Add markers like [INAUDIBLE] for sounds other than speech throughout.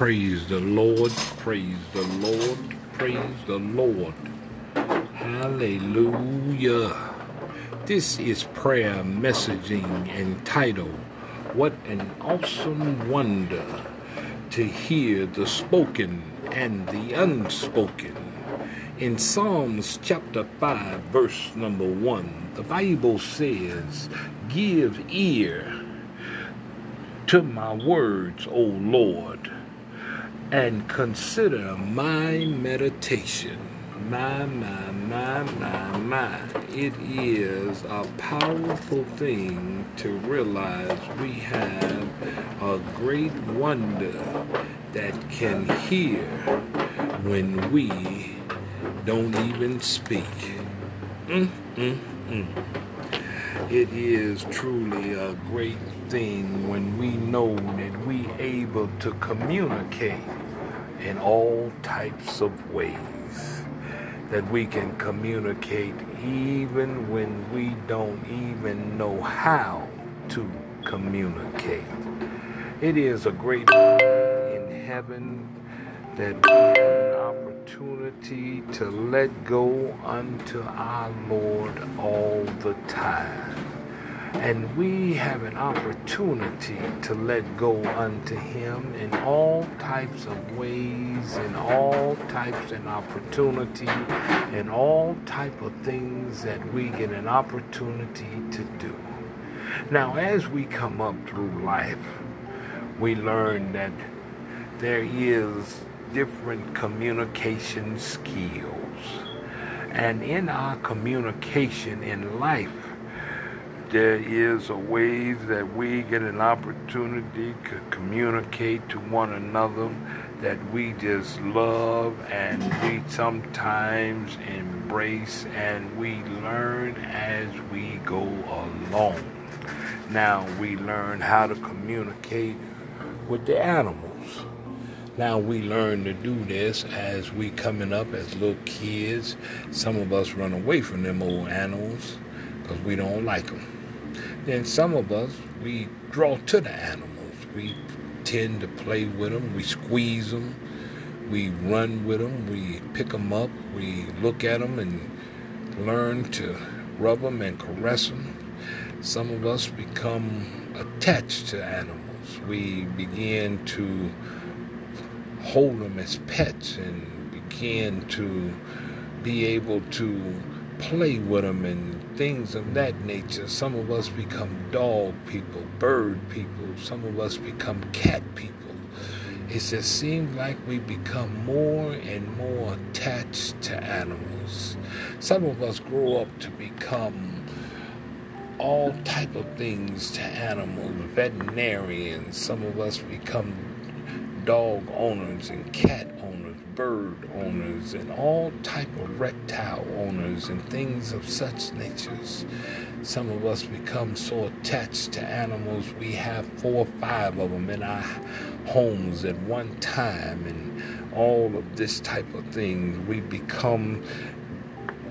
Praise the Lord, praise the Lord, praise the Lord. Hallelujah. This is prayer messaging entitled, What an Awesome Wonder to Hear the Spoken and the Unspoken. In Psalms chapter 5, verse number 1, the Bible says, Give ear to my words, O Lord, and consider my meditation. My, my, my, my, my. It is a powerful thing to realize we have a great wonder that can hear when we don't even speak. Mm, mm, mm. It is truly a great thing when we know that we able to communicate in all types of ways. That we can communicate even when we don't even know how to communicate. It is a great in heaven that we have an opportunity to let go unto our Lord all the time. And we have an opportunity to let go unto Him in all types of ways, in all types and opportunity, in all type of things that we get an opportunity to do. Now, as we come up through life, we learn that there is different communication skills. And in our communication in life, there is a ways that we get an opportunity to communicate to one another that we just love and we sometimes embrace and we learn as we go along. Now we learn how to communicate with the animals. Now we learn to do this as we coming up as little kids. Some of us run away from them old animals because we don't like them. Then some of us, we draw to the animals. We tend to play with them. We squeeze them. We run with them. We pick them up. We look at them and learn to rub them and caress them. Some of us become attached to animals. We begin to hold them as pets and begin to be able to play with them and things of that nature. Some of us become dog people, bird people. Some of us become cat people. It just seems like we become more and more attached to animals. Some of us grow up to become all type of things to animals, veterinarians. Some of us become dog owners and cat owners, bird owners, and all type of reptile owners and things of such natures. Some of us become so attached to animals we have four or five of them in our homes at one time, and all of this type of thing. We become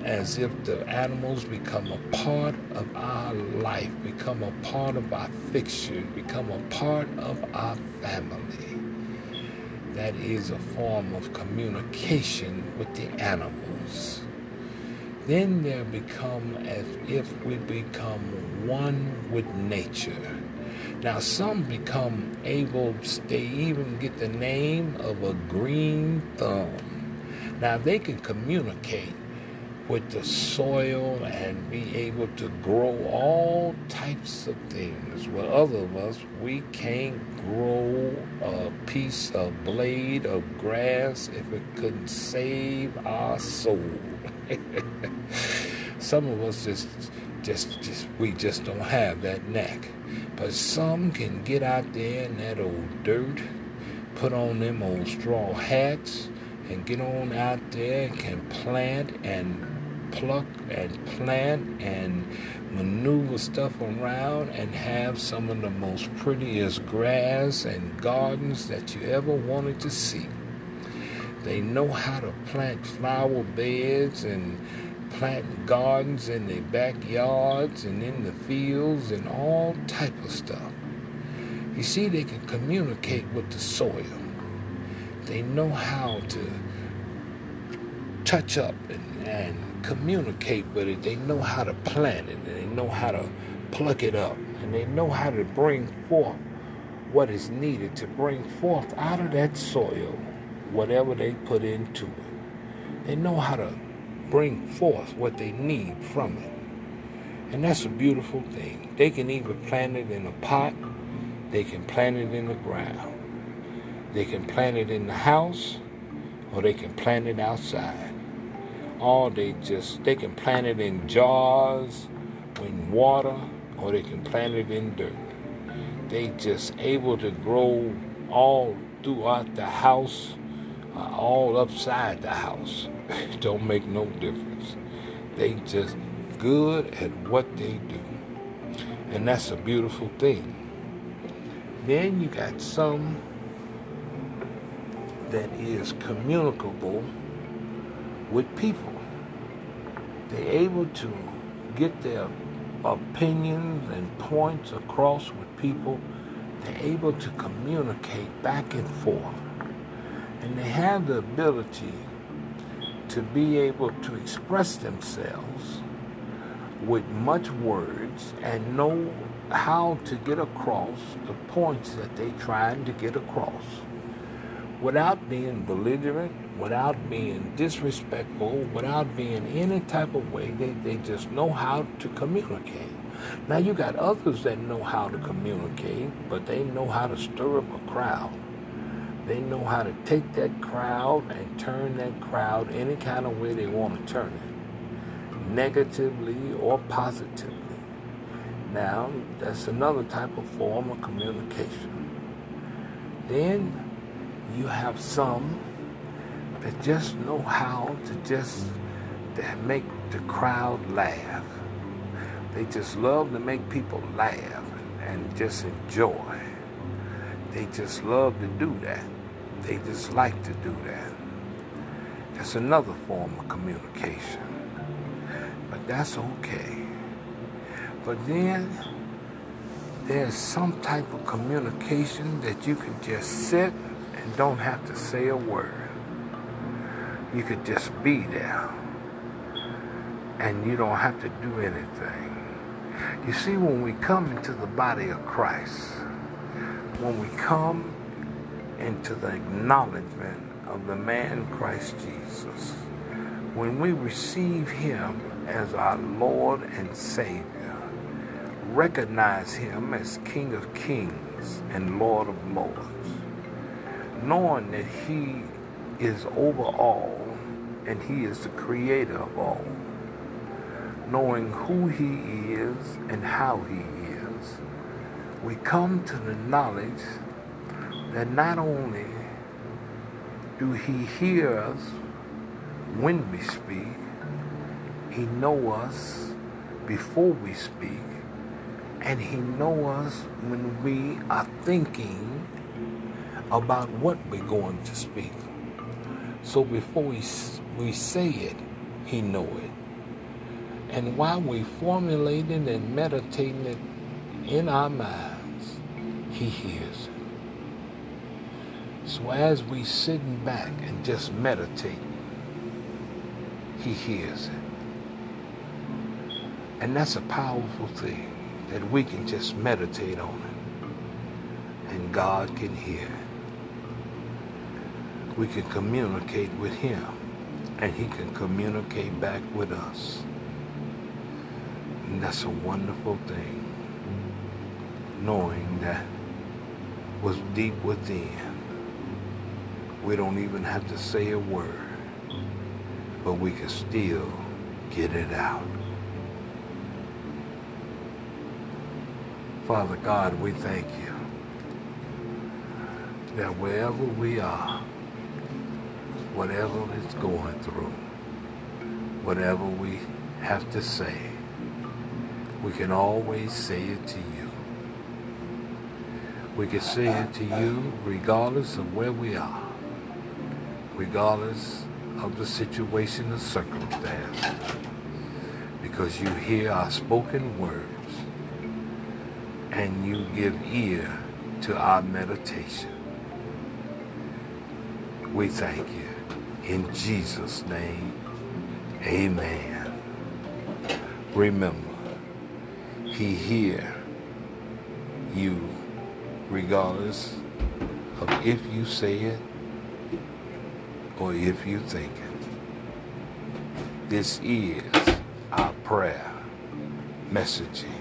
as if the animals become a part of our life, become a part of our fixture, become a part of our family that is a form of communication with the animals. Then they become as if we become one with nature. Now, some become able, they even get the name of a green thumb. Now, they can communicate with the soil and be able to grow all types of things. Well, other of us, we can't grow a piece of blade of grass if it couldn't save our soul. [LAUGHS] some of us just, just, just, we just don't have that knack. But some can get out there in that old dirt, put on them old straw hats, and get on out there and can plant and pluck and plant and maneuver stuff around and have some of the most prettiest grass and gardens that you ever wanted to see. They know how to plant flower beds and plant gardens in their backyards and in the fields and all type of stuff. You see, they can communicate with the soil. They know how to touch up and, and communicate with it. They know how to plant it, they know how to pluck it up, and they know how to bring forth what is needed to bring forth out of that soil whatever they put into it. They know how to bring forth what they need from it. And that's a beautiful thing. They can either plant it in a pot, they can plant it in the ground. They can plant it in the house, or they can plant it outside. Or they just, they can plant it in jars, in water, or they can plant it in dirt. They just able to grow all throughout the house, uh, all upside the house. [LAUGHS] Don't make no difference. They just good at what they do. And that's a beautiful thing. Then you got some that is communicable with people. They're able to get their opinions and points across with people. They're able to communicate back and forth. And they have the ability to be able to express themselves with much words and know how to get across the points that they're trying to get across without being belligerent, without being disrespectful, without being any type of way. They, they just know how to communicate. Now you got others that know how to communicate, but they know how to stir up a crowd. They know how to take that crowd and turn that crowd any kind of way they want to turn it, negatively or positively. Now, that's another type of form of communication. Then you have some that just know how to just make the crowd laugh. They just love to make people laugh and just enjoy. They just love to do that. They just like to do that. That's another form of communication. But that's okay. But then there's some type of communication that you can just sit don't have to say a word. You could just be there. And you don't have to do anything. You see, when we come into the body of Christ, when we come into the acknowledgement of the man Christ Jesus, when we receive him as our Lord and Savior, recognize him as King of Kings and Lord of Lords, knowing that he is over all and he is the creator of all, knowing who he is and how he is, we come to the knowledge that not only do he hear us when we speak, he know us before we speak, and he know us when we are thinking about what we're going to speak. So before we, we say it, he know it. And while we formulating and meditating it in our minds, he hears it. So as we sitting back and just meditate, he hears it. And that's a powerful thing that we can just meditate on it. And God can hear. We can communicate with him and he can communicate back with us. And that's a wonderful thing. Knowing that was deep within we don't even have to say a word, but we can still get it out. Father God, we thank you that wherever we are, whatever is going through, whatever we have to say, we can always say it to you. We can say it to you regardless of where we are regardless of the situation or circumstance, because you hear our spoken words and you give ear to our meditation. We thank you. In Jesus' name, amen. Remember, he hear you regardless of if you say it or if you think it. This is our prayer messaging.